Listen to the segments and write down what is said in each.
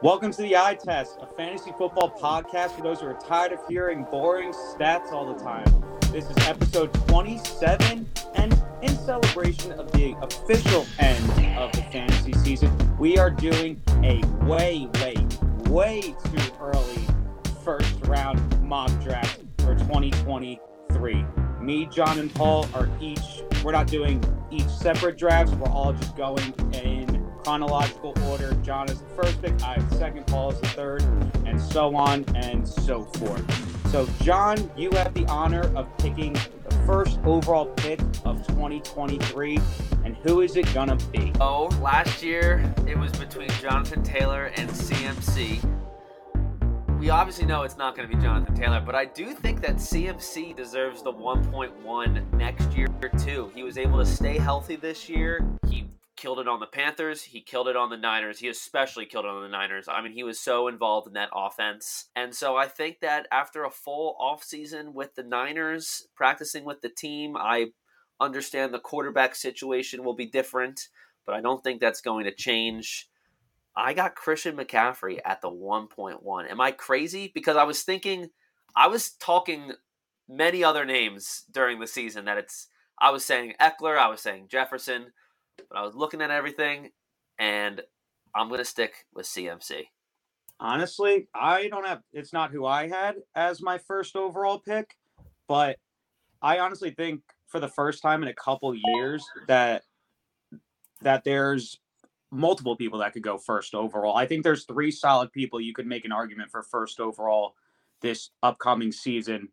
Welcome to the Eye Test, a fantasy football podcast for those who are tired of hearing boring stats all the time. This is episode 27, and in celebration of the official end of the fantasy season, we are doing a way, way, way too early first round mock draft for 2023. Me, Jon, and Paul are each, we're not doing each separate drafts, we're all just going in chronological order. Jon is the first pick, I the second, Paul is the third, and so on and so forth. So, Jon, you have the honor of picking the first overall pick of 2023, and who is it gonna be? Oh, last year it was between Jonathan Taylor and CMC. We obviously know it's not going to be Jonathan Taylor, but I do think that CMC deserves the 1.1 next year too. He was able to stay healthy this year. He killed it on the Panthers. He killed it on the Niners. He especially killed it on the Niners. I mean, he was so involved in that offense. And so I think that after a full offseason with the Niners, practicing with the team, I understand the quarterback situation will be different, but I don't think that's going to change. I got Christian McCaffrey at the 1.1. Am I crazy? Because I was thinking, I was talking many other names during the season that it's, I was saying Ekeler, I was saying Jefferson, but I was looking at everything and I'm going to stick with CMC. Honestly, I don't have, it's not who I had as my first overall pick, but I honestly think for the first time in a couple years that that there's multiple people that could go first overall. I think there's three solid people you could make an argument for first overall this upcoming season.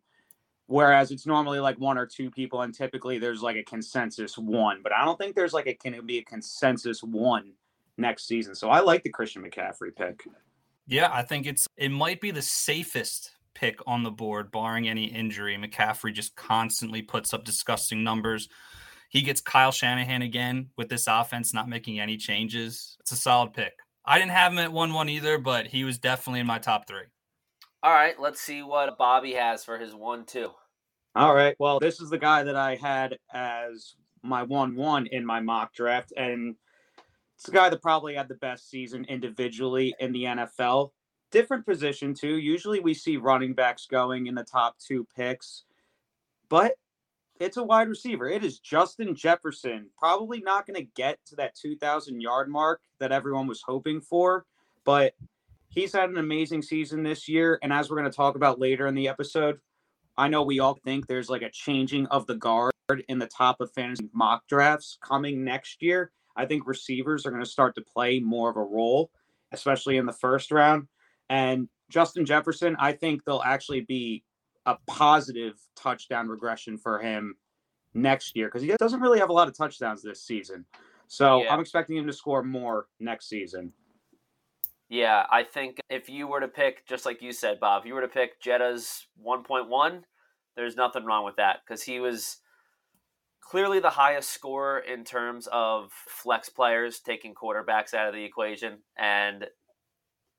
Whereas it's normally like one or two people, and typically there's like a consensus one. But I don't think there's like a can be a consensus one next season. So I like the Christian McCaffrey pick. Yeah, I think it's it might be the safest pick on the board, barring any injury. McCaffrey just constantly puts up disgusting numbers. He gets Kyle Shanahan again with this offense, not making any changes. It's a solid pick. I didn't have him at 1 1 either, but he was definitely in my top three. All right, let's see what Bobby has for his 1 2. All right. Well, this is the guy that I had as my 1 1 in my mock draft. And it's the guy that probably had the best season individually in the NFL. Different position, too. Usually we see running backs going in the top two picks, but it's a wide receiver. It is Justin Jefferson. Probably not going to get to that 2,000 yard mark that everyone was hoping for, but he's had an amazing season this year. And as we're going to talk about later in the episode, I know we all think there's like a changing of the guard in the top of fantasy mock drafts coming next year. I think receivers are going to start to play more of a role, especially in the first round. And Justin Jefferson, I think they'll actually be a positive touchdown regression for him next year because he doesn't really have a lot of touchdowns this season. So yeah. I'm expecting him to score more next season. Yeah, I think if you were to pick, just like you said, Bob, if you were to pick Jetta's 1.1, there's nothing wrong with that because he was clearly the highest scorer in terms of flex players taking quarterbacks out of the equation. And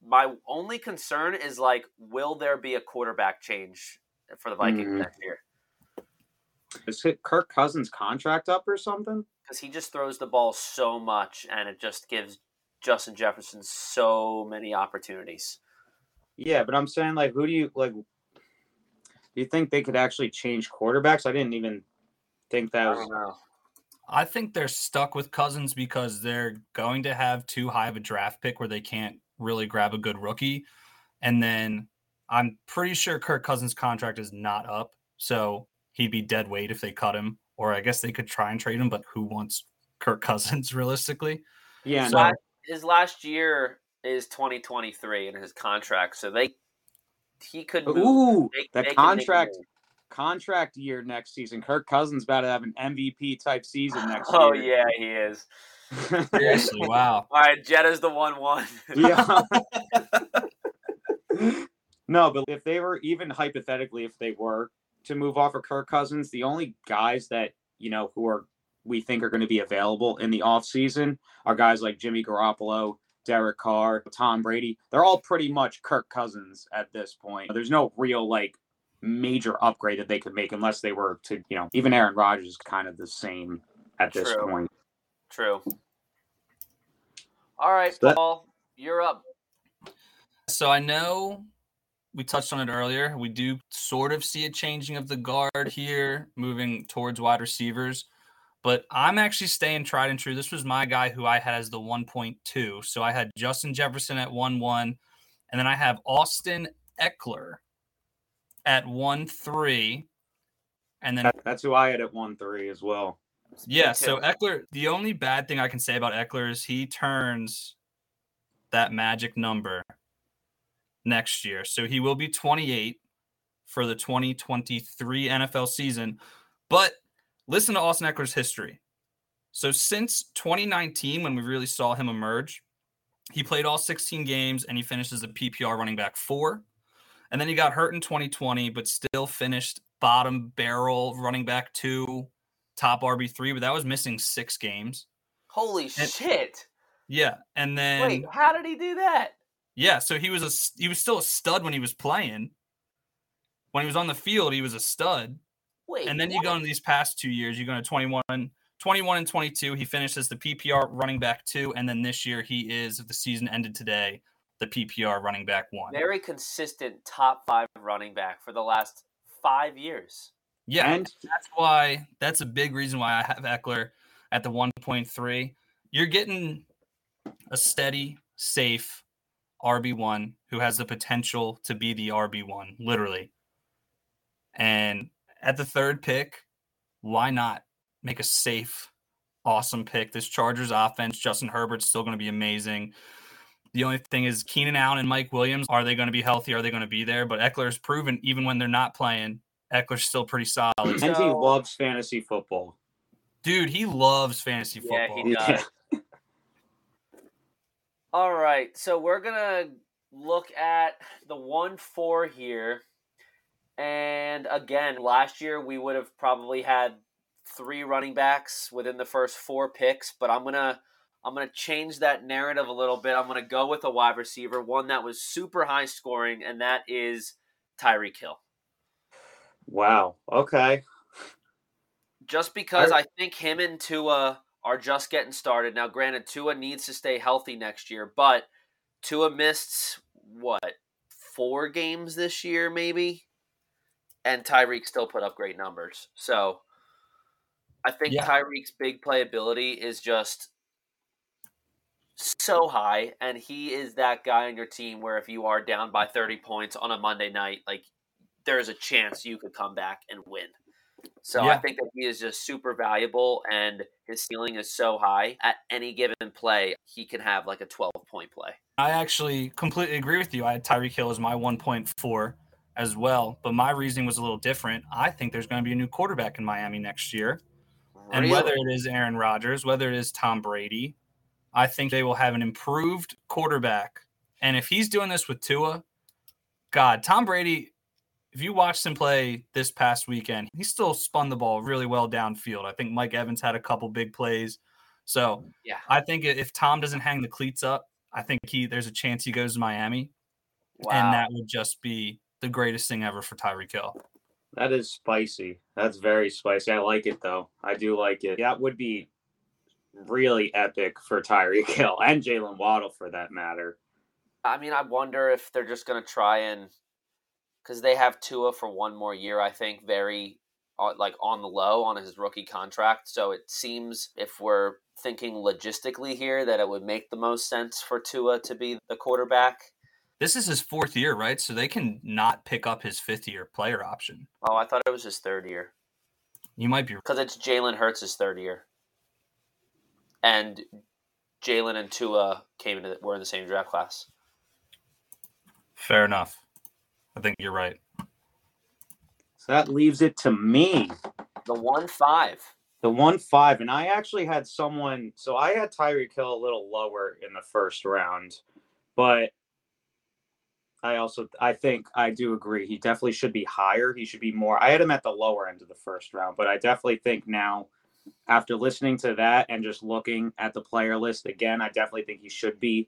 my only concern is like, will there be a quarterback change for the Vikings mm. next year. Is it Kirk Cousins' contract up or something? Because he just throws the ball so much, and it just gives Justin Jefferson so many opportunities. Yeah, but I'm saying like, who do you like? Do you think they could actually change quarterbacks? I didn't even think that was. I, I think they're stuck with Cousins because they're going to have too high of a draft pick where they can't really grab a good rookie, and then I'm pretty sure Kirk Cousins' contract is not up, so he'd be dead weight if they cut him. Or I guess they could try and trade him, but who wants Kirk Cousins realistically? Yeah, so, his last year is 2023 in his contract, so they he could move. Ooh, they, the they contract contract year next season. Kirk Cousins about to have an MVP type season next oh, year. Oh yeah, he is. Seriously, wow. All right, Jetta's the one one. yeah. No, but if they were even hypothetically, if they were to move off of Kirk Cousins, the only guys that you know who are we think are going to be available in the offseason are guys like Jimmy Garoppolo, Derek Carr, Tom Brady. They're all pretty much Kirk Cousins at this point. There's no real like major upgrade that they could make unless they were to, you know, even Aaron Rodgers is kind of the same at this True. point. True. All right, so Paul, you're up. So I know we touched on it earlier. We do sort of see a changing of the guard here, moving towards wide receivers. But I'm actually staying tried and true. This was my guy who I had as the 1.2. So I had Justin Jefferson at 1 1. And then I have Austin Ekeler at 1 3. And then That- That's who I had at one three as well. yeah, Me so. Ekeler, the only bad thing I can say about Ekeler is he turns that magic number next year. So he will be 28 for the 2023 NFL season. But listen to Austin Ekeler's history. So since 2019, when we really saw him emerge, he played all 16 games and he finished as a PPR running back four. And then he got hurt in 2020, but still finished bottom barrel running back two, top RB3, but that was missing six games. Holy And- shit! Yeah. And then Wait, how did he do that? yeah, so he was a he was still a stud when he was playing. When he was on the field, he was a stud. Wait, And then you go into these past two years, you go to 21, 21 and 22. He finishes the PPR running back two. And then this year, he is, if the season ended today, the PPR running back one. very consistent top five running back for the last five years. Yeah. And that's why, that's a big reason why I have Ekeler at the 1.3. You're getting a steady, safe RB1 who has the potential to be the RB1, literally. And at the third pick, why not make a safe, awesome pick? This Chargers offense, Justin Herbert's still going to be amazing. The only thing is Keenan Allen and Mike Williams, are they going to be healthy? Are they going to be there? But Ekeler's proven even when they're not playing, Ekeler's still pretty solid. and he So- loves fantasy football. Dude, he loves fantasy Yeah, football. he does. All right, so we're gonna look at the one four here, and again, last year we would have probably had three running backs within the first four picks, but I'm gonna I'm gonna change that narrative a little bit. I'm gonna go with a wide receiver, one that was super high scoring, and that is Tyreek Hill. Wow. Okay. just because I- I think him and Tua are just getting started. Now, granted, Tua needs to stay healthy next year, but Tua missed what four games this year, maybe, and Tyreek still put up great numbers. So, I think Yeah. Tyreek's big playability is just so high, and he is that guy on your team where if you are down by thirty points on a Monday night, like there's a chance you could come back and win. So I think that he is just super valuable, and his ceiling is so high. At any given play, he can have like a 12 point play. I actually completely agree with you. I had Tyreek Hill as my 1.4 as well, but my reasoning was a little different. I think there's going to be a new quarterback in Miami next year. And whether it is Aaron Rodgers, whether it is Tom Brady, I think they will have an improved quarterback. And if he's doing this with Tua, God, Tom Brady, if you watched him play this past weekend, he still spun the ball really well downfield. I think Mike Evans had a couple big plays. So Yeah. I think if Tom doesn't hang the cleats up, I think he there's a chance he goes to Miami. wow. And that would just be the greatest thing ever for Tyreek Hill. That is spicy. That's very spicy. I like it though. I do like it. That would be really epic for Tyreek Hill and Jaylen Waddle for that matter. I mean, I wonder if they're just going to try and because they have Tua for one more year. I think very uh, like on the low on his rookie contract. So it seems if we're thinking logistically here that it would make the most sense for Tua to be the quarterback. This is his fourth year, right? So they can not pick up his fifth year player option. Oh, I thought it was his third year You might be because it's Jalen Hurts' third year, and Jalen and Tua came into the, were in the same draft class. fair enough. I think you're right. So that leaves it to me. The one five. The one five, and I actually had someone. So I had Tyreek Hill a little lower in the first round, but I also I think I do agree he definitely should be higher. He should be more. I had him at the lower end of the first round, but I definitely think now, after listening to that and just looking at the player list again, I definitely think he should be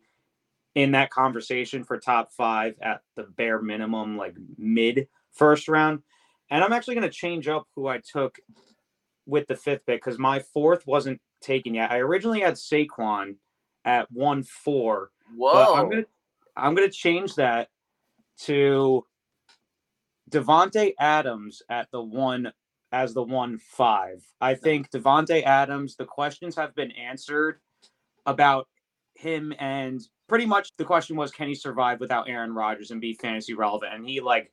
in that conversation for top five at the bare minimum, like mid first round. And I'm actually going to change up who I took with the fifth pick because my fourth wasn't taken yet. I originally had Saquon at one four, Whoa! but I'm gonna I'm going to change that to Davante Adams at the one as the one five. I think Davante Adams. The questions have been answered about him, and pretty much the question was, can he survive without Aaron Rodgers and be fantasy relevant? And he like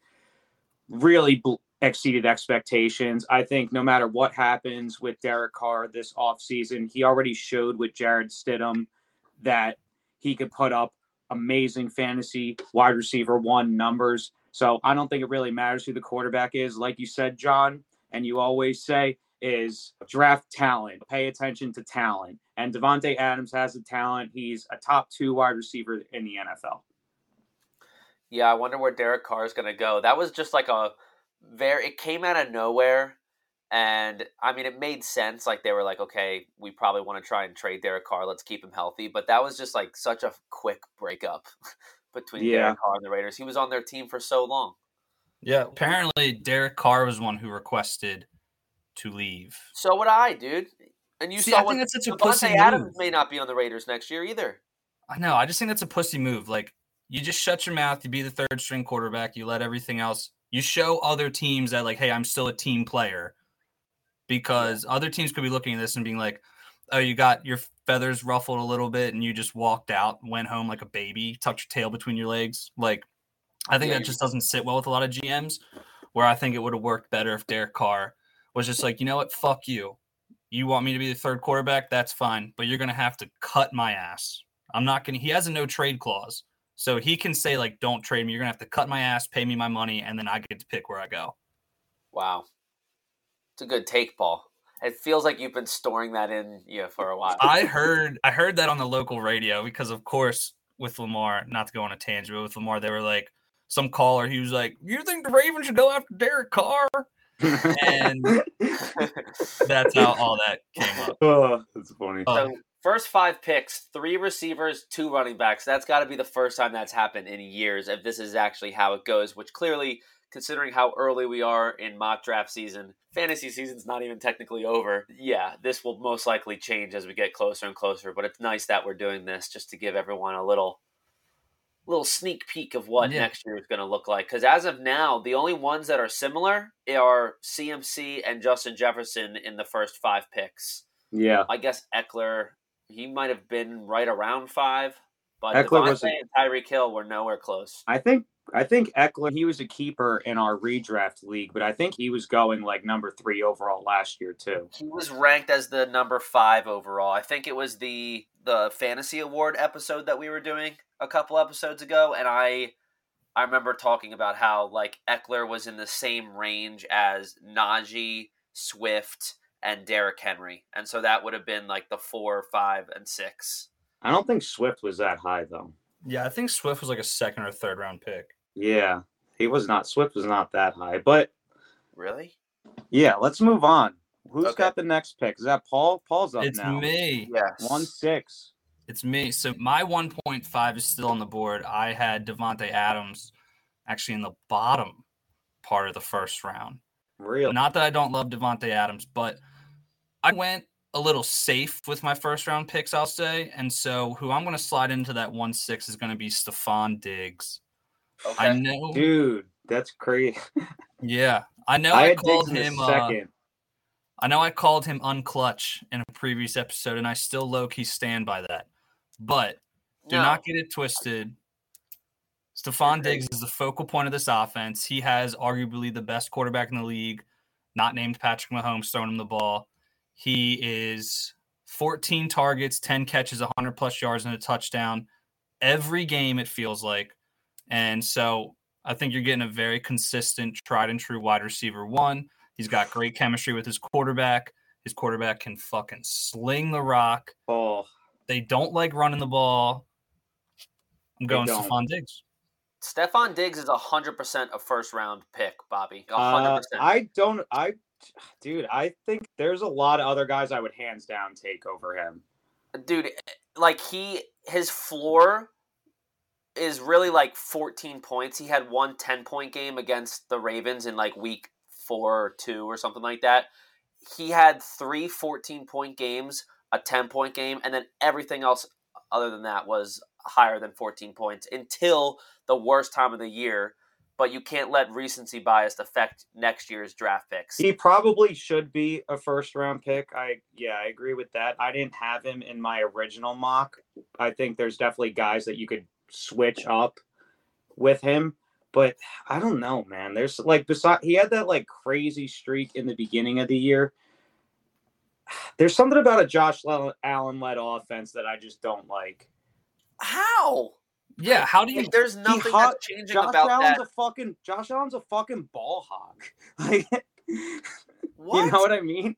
really bl- exceeded expectations. I think no matter what happens with Derek Carr this offseason, he already showed with Jarrett Stidham that he could put up amazing fantasy wide receiver one numbers. So I don't think it really matters who the quarterback is. Like you said, Jon, and you always say, is draft talent. Pay attention to talent. And Davante Adams has the talent. He's a top two wide receiver in the NFL. Yeah, I wonder where Derek Carr is going to go. That was just like a very. It came out of nowhere, and I mean, it made sense. Like they were like, okay, we probably want to try and trade Derek Carr. Let's keep him healthy. But that was just like such a quick breakup between Yeah. Derek Carr and the Raiders. He was on their team for so long. Yeah, apparently Derek Carr was one who requested to leave. So would I, dude. And you See, saw I what think that's such a Davante pussy Adams move. may not be on the Raiders next year either. I know. I just think that's a pussy move. Like you just shut your mouth. You be the third string quarterback. You let everything else. You show other teams that like, hey, I'm still a team player. Because other teams could be looking at this and being like, oh, you got your feathers ruffled a little bit and you just walked out, went home like a baby, tucked your tail between your legs. Like, I think Yeah, that just doesn't sit well with a lot of GMs. Where I think it would have worked better if Derek Carr was just like, you know what, fuck you. You want me to be the third quarterback? That's fine, but you're gonna have to cut my ass. I'm not gonna. He has a no trade clause, so he can say like, "Don't trade me." You're gonna have to cut my ass, pay me my money, and then I get to pick where I go. Wow. It's a good take, Paul. It feels like you've been storing that in you for a while. I heard I heard that on the local radio because, of course, with Lamar, not to go on a tangent, but with Lamar, they were like, some caller, he was like, "You think the Ravens should go after Derek Carr?" And that's how all that came up. oh, that's funny. Uh, So first five picks, three receivers, two running backs. That's got to be the first time that's happened in years. If this is actually how it goes, which clearly, considering how early we are in mock draft season, fantasy season's not even technically over. Yeah, this will most likely change as we get closer and closer. But it's nice that we're doing this just to give everyone a little. Little sneak peek of what Yeah. next year is going to look like. Because as of now, the only ones that are similar are CMC and Justin Jefferson in the first five picks. yeah. I guess Ekeler, he might have been right around five, but Ekeler Davante was and Tyreek Hill were nowhere close. I think I think Ekeler he was a keeper in our redraft league, but I think he was going like number three overall last year too. He was ranked as the number five overall. I think it was the the fantasy award episode that we were doing a couple episodes ago, and I I remember talking about how like Ekeler was in the same range as Najee, Swift, and Derrick Henry, and so that would have been like the four, five, and six. I don't think Swift was that high though. Yeah, I think Swift was like a second or third round pick. Yeah, he was not. Swift was not that high, but Really? yeah. Let's move on. Who's Okay. got the next pick? Is that Paul? Paul's up It's now. me. Yes. One six. It's me. So my 1.5 is still on the board. I had Davante Adams actually in the bottom part of the first round. Real. Not that I don't love Davante Adams, but I went a little safe with my first round picks, I'll say. And so who I'm going to slide into that 1 6 is going to be Stefon Diggs. I know. Dude, that's crazy. Yeah. I know I I, called Diggs in him uh. I know I called him unclutch in a previous episode, and I still low key stand by that. But do No. not get it twisted. Stefon Diggs is the focal point of this offense. He has arguably the best quarterback in the league, not named Patrick Mahomes, throwing him the ball. He is 14 targets, 10 catches, 100 plus yards, and a touchdown every game, it feels like. And so I think you're getting a very consistent, tried and true wide receiver one. He's got great chemistry with his quarterback. His quarterback can fucking sling the rock. Oh, They don't like running the ball. I'm going don't. Stefon Diggs. Stefon Diggs is hundred percent a first round pick, Bobby. A hundred uh. I don't. I, dude, I think there's a lot of other guys I would hands down take over him. Dude, like he his floor is really like 14 points. He had one 10 point game against the Ravens in like week four or two or something like that. He had three 14 point games, a 10 point game, and then everything else other than that was higher than 14 points until the worst time of the year. But you can't let recency bias affect next year's draft picks. He probably should be a first round pick. I yeah, I agree with that. I didn't have him in my original mock. I think there's definitely guys that you could switch up with him, but I don't know, man. There's like beside he had that like crazy streak in the beginning of the year. There's something about a Josh Allen led offense that I just don't like. How? Yeah, how do you? Like, there's nothing hot- that's changing Josh about Allen's that. a fucking Josh Allen's a fucking ball hog. Like What? you know what I mean?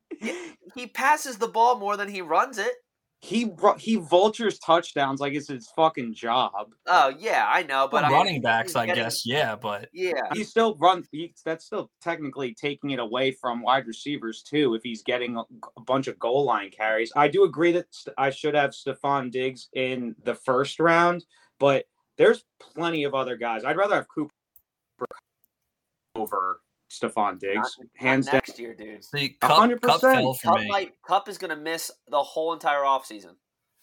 He passes the ball more than he runs it. He ru- he vultures touchdowns like it's his fucking job. Oh yeah, I know, but For I running backs, he's I getting- guess, yeah, but Yeah, He still runs. He, that's still technically taking it away from wide receivers too. If he's getting a, a bunch of goal line carries, I do agree that st- I should have Stefon Diggs in the first round, but there's plenty of other guys. I'd rather have Cooper over Stefon Diggs, Not- hands not down. next year, dude. the A cup, hundred cup percent. fell for Kupp me. might Kupp is gonna miss the whole entire offseason.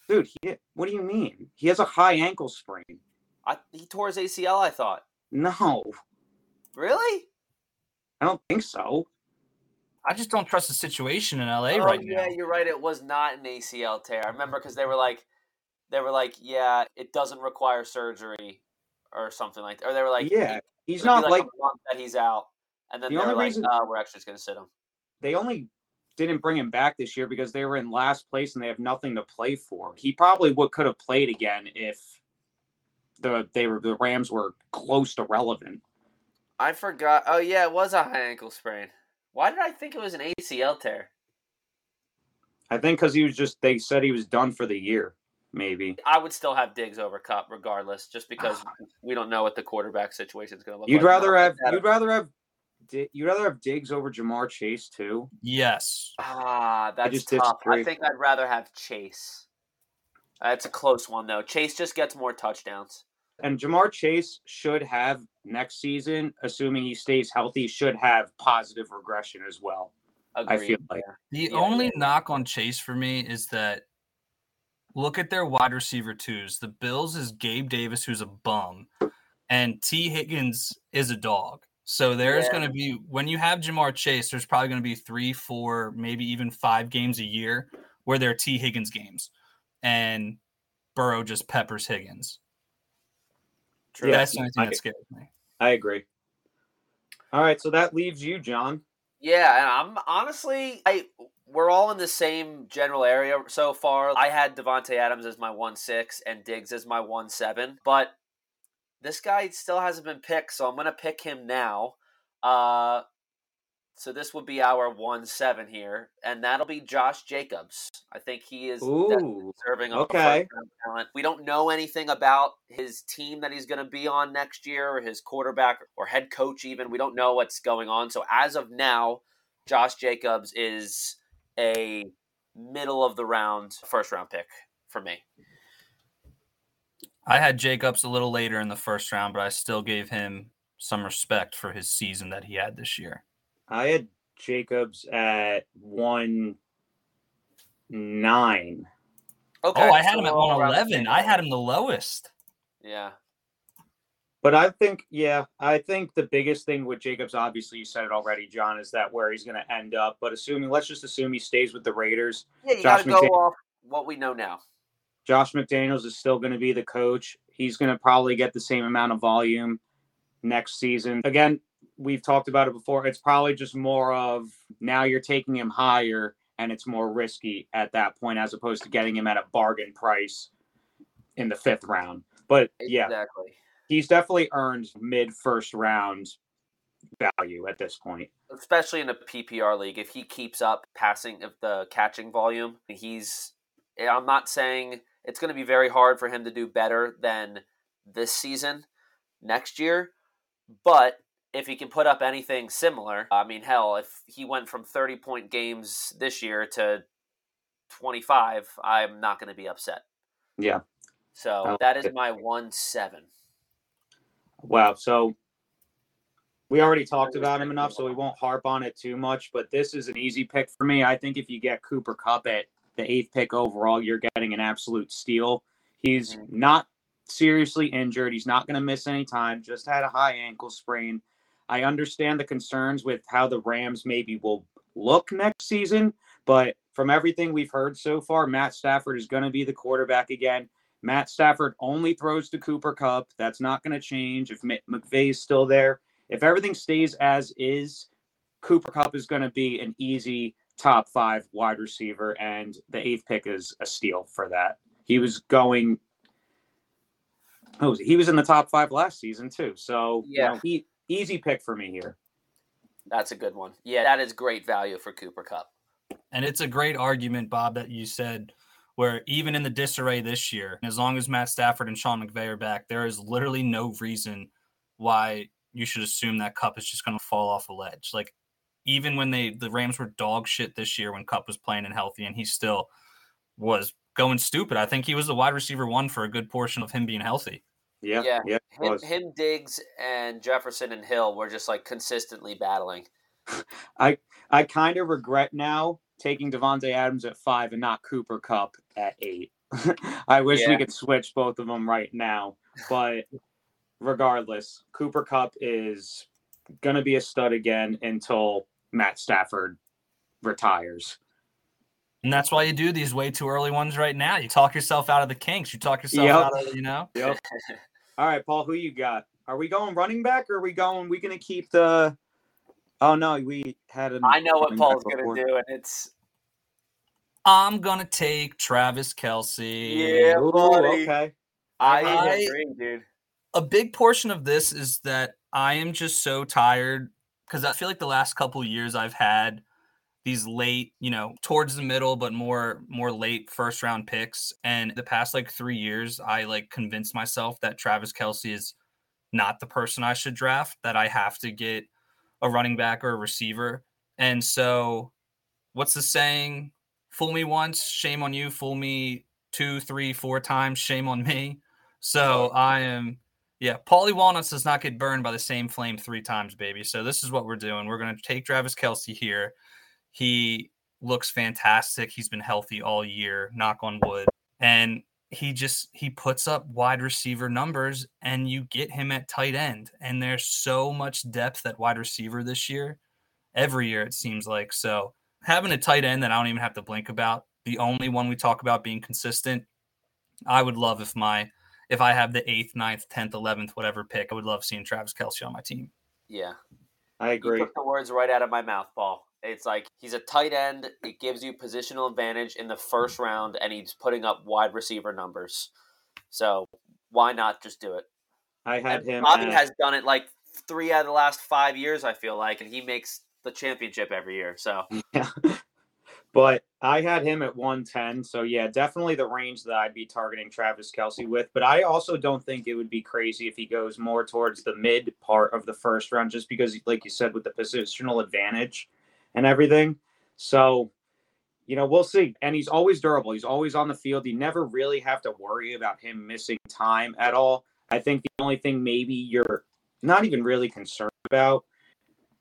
Dude, he, what do you mean? He has a high ankle sprain. I he tore his ACL. I thought. No, Really? I don't think so. I just don't trust the situation in LA oh right yeah, now. you're right. It was not an ACL tear. I remember because they were like, they were like, yeah, it doesn't require surgery or something like that. Or they were like, yeah, it- he's not like, like a month that he's out, and then The they were only like, reason- oh, we're actually just gonna sit him. they only didn't bring him back this year because they were in last place and they have nothing to play for. He probably would could have played again if the they were the Rams were close to relevant. I forgot. Oh yeah, it was a high ankle sprain. Why did I think it was an ACL tear? I think because he was just they said he was done for the year. Maybe I would still have Diggs over Kupp regardless, just because we don't know what the quarterback situation is going to look you'd like. rather have you'd rather have Di- you'd rather have Diggs over Ja'Marr Chase too. Yes. Ah, that's just tough. I think I'd rather have Chase. That's a close one though. Chase just gets more touchdowns. And Ja'Marr Chase should have next season, assuming he stays healthy, should have positive regression as well. Agreed. I feel like- The Yeah, only yeah, knock on Chase for me is that look at their wide receiver twos. The Bills is Gabe Davis, who's a bum, and Tee Higgins is a dog. So there's Yeah. going to be when you have Ja'Marr Chase, there's probably going to be three, four, maybe even five games a year where they're Tee Higgins games, and Burrow just peppers Higgins. True. That's the only thing I- that scares me. I agree. All right, so that leaves you, John. Yeah, and I'm honestly, I we're all in the same general area so far. I had Davante Adams as my one six and Diggs as my one seven, but this guy still hasn't been picked, so I'm gonna pick him now. Uh, so this would be our one seven here, and that'll be Josh Jacobs. I think he is definitely Ooh, deserving okay. talent. We don't know anything about his team that he's going to be on next year, or his quarterback or head coach. Even we don't know what's going on. So as of now, Josh Jacobs is a middle of the round first round pick for me. I had Jacobs a little later in the first round, but I still gave him some respect for his season that he had this year. I had Jacobs at one nine. Okay, oh, I had him at we're all around the 111. I had him the lowest. Yeah, But I think, yeah, I think the biggest thing with Jacobs, obviously, you said it already, Jon, is that where he's going to end up. But assuming, let's just assume he stays with the Raiders. yeah. You got to go McDaniels. off what we know now. Josh McDaniels is still going to be the coach. He's going to probably get the same amount of volume next season. Again, we've talked about it before. It's probably just more of now you're taking him higher and it's more risky at that point as opposed to getting him at a bargain price in the fifth round. But yeah, exactly. he's definitely earned mid first round value at this point. especially in a PPR league, if he keeps up passing of the catching volume, he's. I'm not saying it's going to be very hard for him to do better than this season next year, but if he can put up anything similar, I mean, hell, if he went from 30 point games this year to 25, I'm not going to be upset. Yeah. So like that is it. my one seven. Wow. So we already talked about him enough, so we won't harp on it too much. But this is an easy pick for me. I think if you get Cooper Kupp at the eighth pick overall, you're getting an absolute steal. He's not seriously injured. He's not going to miss any time. Just had a high ankle sprain. I understand the concerns with how the Rams maybe will look next season, but from everything we've heard so far, Matt Stafford is going to be the quarterback again. Matt Stafford only throws to Cooper Kupp. That's not going to change if McVay is still there. If everything stays as is, Cooper Kupp is going to be an easy top five wide receiver, and the eighth pick is a steal for that. He was going. Oh, he was in the top five last season too. So yeah, you know, he easy pick for me here. That's a good one. Yeah, that is great value for Cooper Kupp. And it's a great argument, Bob, that you said where even in the disarray this year, as long as Matt Stafford and Sean McVay are back, there is literally no reason why you should assume that Kupp is just going to fall off a ledge. Like even when they the Rams were dog shit this year when Kupp was playing and healthy, and he still was going stupid. I think he was the wide receiver one for a good portion of him being healthy. Yeah, yeah, yeah him, him, Diggs, and Jefferson and Hill were just like consistently battling. I I kind of regret now taking Davante Adams at five and not Cooper Kupp at eight. I wish yeah. we could switch both of them right now, but regardless, Cooper Kupp is going to be a stud again until Matt Stafford retires. And that's why you do these way too early ones right now. You talk yourself out of the kinks. You talk yourself yep. out of, you know? Yep. All right, Paul, who you got? Are we going running back or are we going, we going to keep the, oh no, we had an. I know what Paul's going to do, and it's. I'm going to take Travis Kelce. Yeah, Ooh, okay. I, I agree, dude a big portion of this is that I am just so tired because I feel like the last couple years I've had these late, you know, towards the middle, but more more late first round picks. And the past like three years, I like convinced myself that Travis Kelce is not the person I should draft, that I have to get a running back or a receiver. And so what's the saying? Fool me once, shame on you. Fool me two, three, four times, shame on me. So I am yeah, Paulie Walnuts does not get burned by the same flame three times, baby. So this is what we're doing. We're going to take Travis Kelce here. He looks fantastic. He's been healthy all year, knock on wood. And he just he puts up wide receiver numbers and you get him at tight end. And there's so much depth at wide receiver this year. Every year it seems like. So having a tight end that I don't even have to blink about, the only one we talk about being consistent, I would love if my if I have the eighth, ninth, tenth, eleventh, whatever pick, I would love seeing Travis Kelce on my team. Yeah, I agree. You took the words right out of my mouth, Paul. It's like he's a tight end. It gives you positional advantage in the first round, and he's putting up wide receiver numbers. So why not just do it? I had and him. Bobby at... has done it like three out of the last five years. I feel like, and he makes the championship every year. So yeah, but I had him at 110. So, yeah, definitely the range that I'd be targeting Travis Kelce with. But I also don't think it would be crazy if he goes more towards the mid part of the first round, just because, like you said, with the positional advantage and everything. So, you know, we'll see. And he's always durable. He's always on the field. You never really have to worry about him missing time at all. I think the only thing maybe you're not even really concerned about,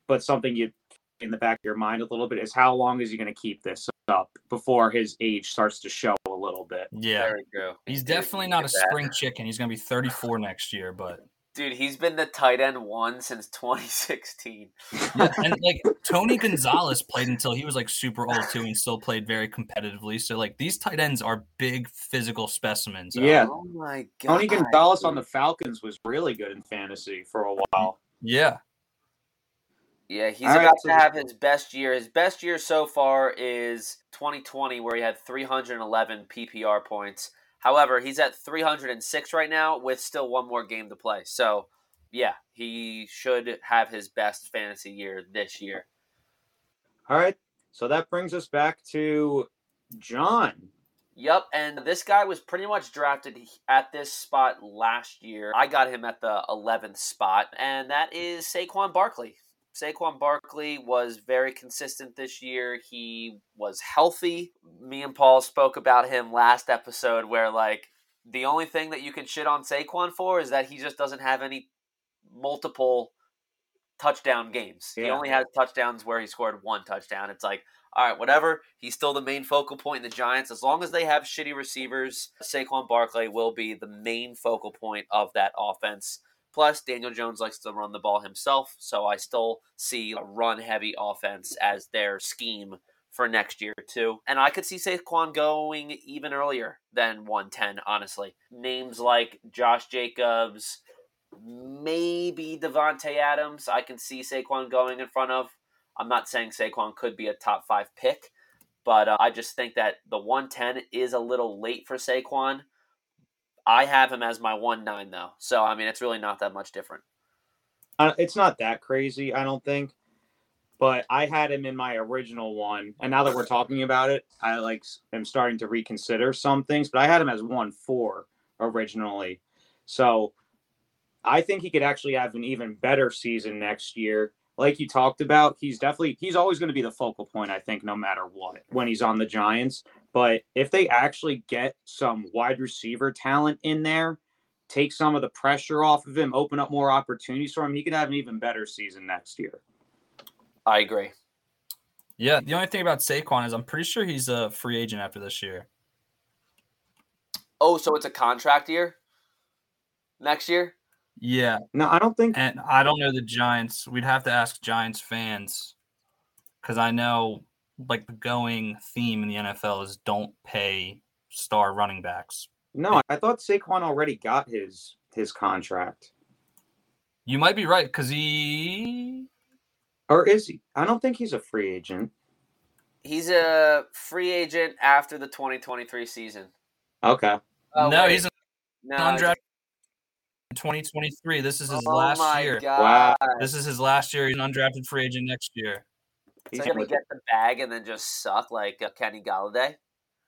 but something you in the back of your mind a little bit is how long is he going to keep this up before his age starts to show a little bit. Yeah, he's definitely not a spring chicken. He's going to be 34 next year, but dude, he's been the tight end one since 2016. yeah, and like Tony Gonzalez played until he was like super old too, and still played very competitively. So like these tight ends are big physical specimens. Yeah. Oh my god. Tony Gonzalez on the Falcons was really good in fantasy for a while. Yeah. Yeah, he's All about right, so to have his best year. His best year so far is 2020, where he had 311 PPR points. However, he's at 306 right now with still one more game to play. So, yeah, he should have his best fantasy year this year. All right. So that brings us back to Jon. Yep, and this guy was pretty much drafted at this spot last year. I got him at the 11th spot, and that is Saquon Barkley. Saquon Barkley was very consistent this year. He was healthy. Me and Paul spoke about him last episode where like the only thing that you can shit on Saquon for is that he just doesn't have any multiple touchdown games. He only has touchdowns where he scored one touchdown. It's like, all right, whatever. He's still the main focal point in the Giants. As long as they have shitty receivers, Saquon Barkley will be the main focal point of that offense. Plus, Daniel Jones likes to run the ball himself, so I still see a run heavy offense as their scheme for next year, too. And I could see Saquon going even earlier than 110, honestly. Names like Josh Jacobs, maybe Davante Adams, I can see Saquon going in front of. I'm not saying Saquon could be a top five pick, but uh, I just think that the 110 is a little late for Saquon. I have him as my 1 9, though. So, I mean, it's really not that much different. Uh, it's not that crazy, I don't think. But I had him in my original one, and now that we're talking about it, I like am starting to reconsider some things. But I had him as one four originally, so I think he could actually have an even better season next year. Like you talked about, he's definitely he's always going to be the focal point. I think no matter what when he's on the Giants. But if they actually get some wide receiver talent in there, take some of the pressure off of him, open up more opportunities for him, he could have an even better season next year. I agree. Yeah, the only thing about Saquon is I'm pretty sure he's a free agent after this year. Oh, so it's a contract year next year? Yeah, No, I don't think and I don't know the Giants. We'd have to ask Giants fans because I know like the going theme in the NFL is don't pay star running backs. no, I thought Saquon already got his his contract. You might be right because he Or is he? I don't think he's a free agent. He's a free agent after the 2023 season. Okay. Oh, no, wait. he's no, undrafted in 2023. This is his oh last my year. God. This is his last year. He's an undrafted free agent next year. He's He's going to with- get the bag and then just suck like uh, Kenny Golladay.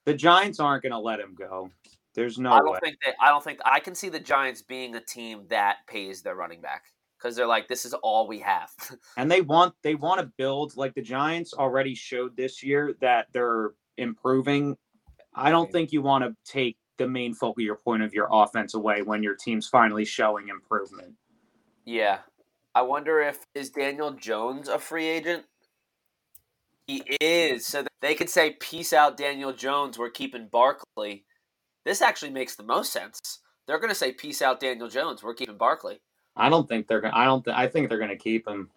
the Giants aren't going to let him go. There's no I don't way. think that. I don't think I can see the Giants being a team that pays their running back because they're like, this is all we have. and they want they want to build like the Giants already showed this year that they're improving. I don't think you want to take the main focal your point of your offense away when your team's finally showing improvement. yeah, I wonder if is Daniel Jones a free agent. He is, so that they could say, "Peace out, Daniel Jones. We're keeping Barkley." This actually makes the most sense. They're going to say, "Peace out, Daniel Jones. We're keeping Barkley." I don't think they're gonna. I don't. Th- I think they're gonna keep him.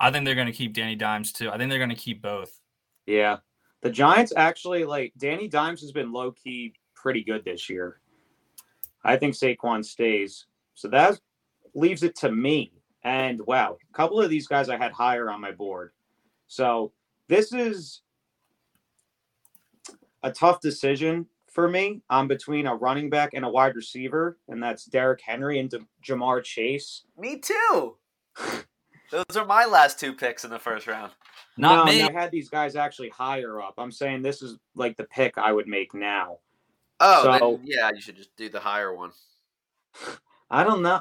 I think they're going to keep Danny Dimes too. I think they're going to keep both. Yeah, the Giants actually like Danny Dimes has been low key pretty good this year. I think Saquon stays, so that leaves it to me. And wow, a couple of these guys I had higher on my board. So this is a tough decision for me. I'm between a running back and a wide receiver, and that's Derrick Henry and De- Ja'Marr Chase. Me too. Those are my last two picks in the first round. Not no, me. I had these guys actually higher up. I'm saying this is like the pick I would make now. Oh, So- then, yeah, you should just do the higher one. I don't know.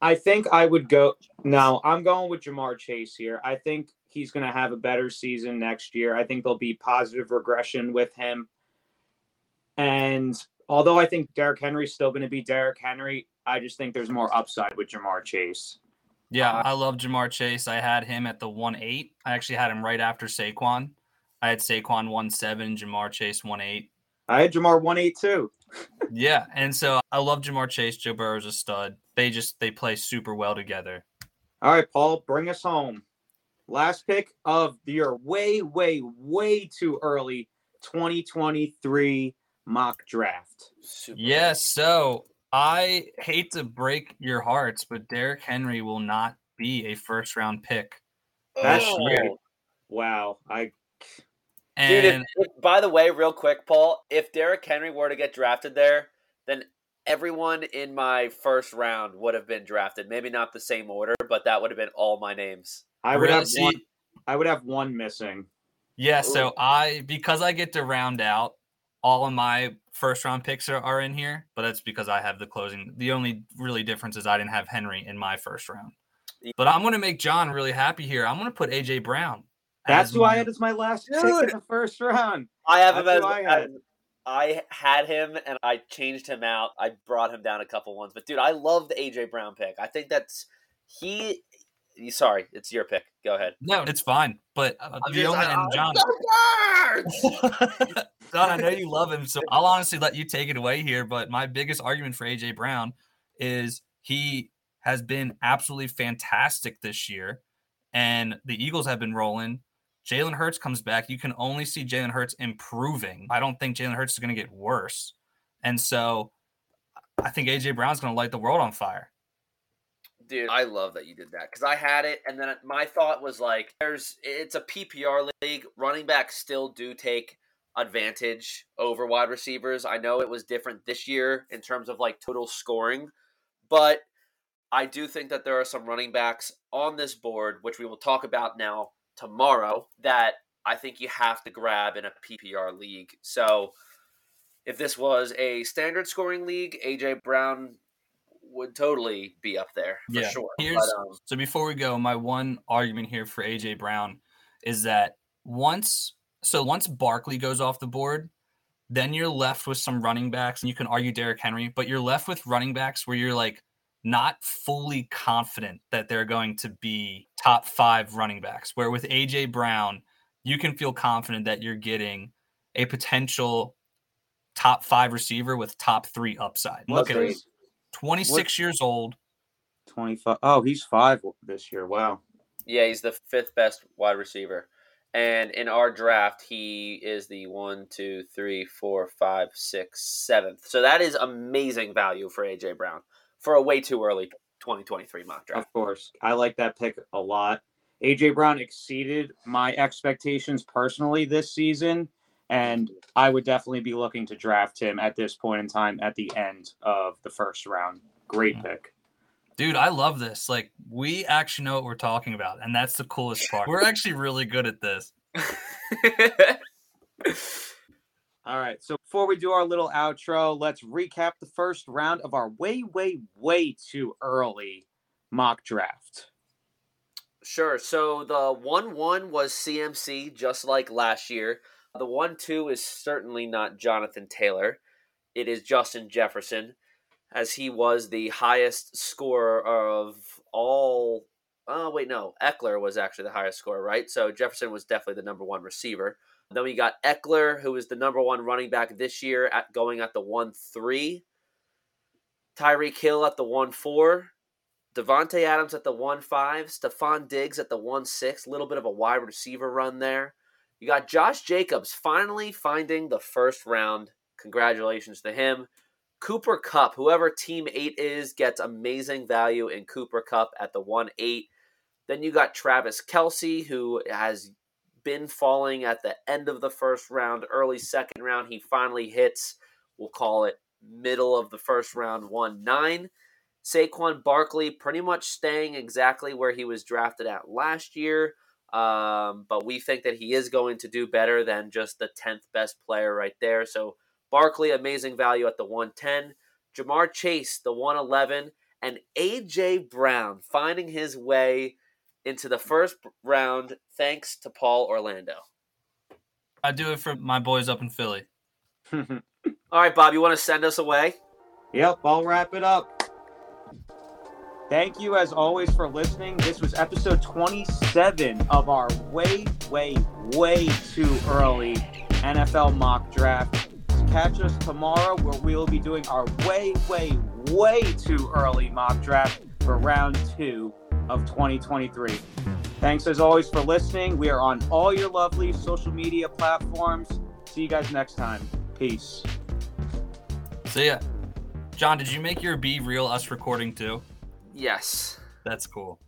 I think I would go. No, I'm going with Ja'Marr Chase here. I think he's going to have a better season next year. I think there'll be positive regression with him. And although I think Derrick Henry's still going to be Derrick Henry, I just think there's more upside with Ja'Marr Chase. Yeah, I love Ja'Marr Chase. I had him at the one eight. I actually had him right after Saquon. I had Saquon one seven, Ja'Marr Chase one eight. I had Ja'Marr 182. Yeah, and so I love Ja'Marr Chase. Joe Burrow's a stud. They just they play super well together. All right, Paul, bring us home. Last pick of your way, way, way too early 2023 mock draft. Super Yes, so I hate to break your hearts, but Derrick Henry will not be a first round pick. That's Oh. weird. Wow. I Dude, if, if- by the way, real quick, Paul, if Derrick Henry were to get drafted there, then everyone in my first round would have been drafted. Maybe not the same order, but that would have been all my names. I would really have one I would have one missing. yeah, so I because I get to round out all of my first round picks are, are in here, but that's because I have the closing. The only really difference is I didn't have Henry in my first round. But I'm going to make Jon really happy here. I'm going to put AJ Brown. That's as who I my- had as my last pick in the first round. I have him as, I had. as- I had him and I changed him out. I brought him down a couple ones, but dude, I love the AJ Brown pick. I think that's he. Sorry, it's your pick. Go ahead. No, it's fine. But uh, I'm just only and "Oh, Jon, go Jon, I know you love him, so I'll honestly let you take it away here. But my biggest argument for AJ Brown is he has been absolutely fantastic this year, and the Eagles have been rolling. Jalen Hurts comes back. You can only see Jalen Hurts improving. I don't think Jalen Hurts is going to get worse, and so I think AJ Brown's going to light the world on fire. Dude, I love that you did that because I had it, and then my thought was like, "There's it's a PPR league. Running backs still do take advantage over wide receivers. I know it was different this year in terms of like total scoring, but I do think that there are some running backs on this board, which we will talk about now tomorrow, that I think you have to grab in a PPR league. So if this was a standard scoring league, AJ Brown would totally be up there for Yeah. sure. But, um, So before we go, my one argument here for AJ Brown is that once so once Barkley goes off the board, then you're left with some running backs, and you can argue Derrick Henry, but you're left with running backs where you're like not fully confident that they're going to be top five running backs. Where with AJ Brown, you can feel confident that you're getting a potential top five receiver with top three upside. What's Look at him, his 26 years old. 25? Oh, he's five this year. Wow. yeah, he's the fifth best wide receiver. And in our draft, he is the one, two, three, four, five, six, seventh. So that is amazing value for AJ Brown for a way too early 2023 mock draft. Of course. I like that pick a lot. AJ Brown exceeded my expectations personally this season, and I would definitely be looking to draft him at this point in time at the end of the first round. Great pick. Dude, I love this. Like, we actually know what we're talking about, and that's the coolest part. We're actually really good at this. All right. So before we do our little outro, let's recap the first round of our way, way, way too early mock draft. Sure. So the 1 1 was CMC, just like last year. The 1 2 is certainly not Jonathan Taylor. It is Justin Jefferson, as he was the highest scorer of all. Oh, wait, no. Ekeler was actually the highest scorer, right? So Jefferson was definitely the number one receiver. Then we got Ekeler, who is the number one running back this year, at going at the 1 3. Tyreek Hill at the 1 4. Davante Adams at the one five, Stefon Diggs at the one six, little bit of a wide receiver run there. You got Josh Jacobs finally finding the first round. Congratulations to him. Cooper Kupp, whoever team eight is, gets amazing value in Cooper Kupp at the one eight. Then you got Travis Kelce, who has been falling at the end of the first round, early second round. He finally hits, we'll call it middle of the first round, one nine. Saquon Barkley pretty much staying exactly where he was drafted at last year. Um, but we think that he is going to do better than just the 10th best player right there. So Barkley, amazing value at the 110. Ja'Marr Chase, the 111. And A.J. Brown finding his way into the first round thanks to Paul Orlando. I do it for my boys up in Philly. All right, Bob, you want to send us away? Yep, I'll wrap it up. Thank you, as always, for listening. This was episode 27 of our way, way, way too early NFL mock draft. Catch us tomorrow where we will be doing our way, way, way too early mock draft for round two of 2023. Thanks, as always, for listening. We are on all your lovely social media platforms. See you guys next time. Peace. See ya. Jon, did you make your Be Real Us recording too? Yes. That's cool.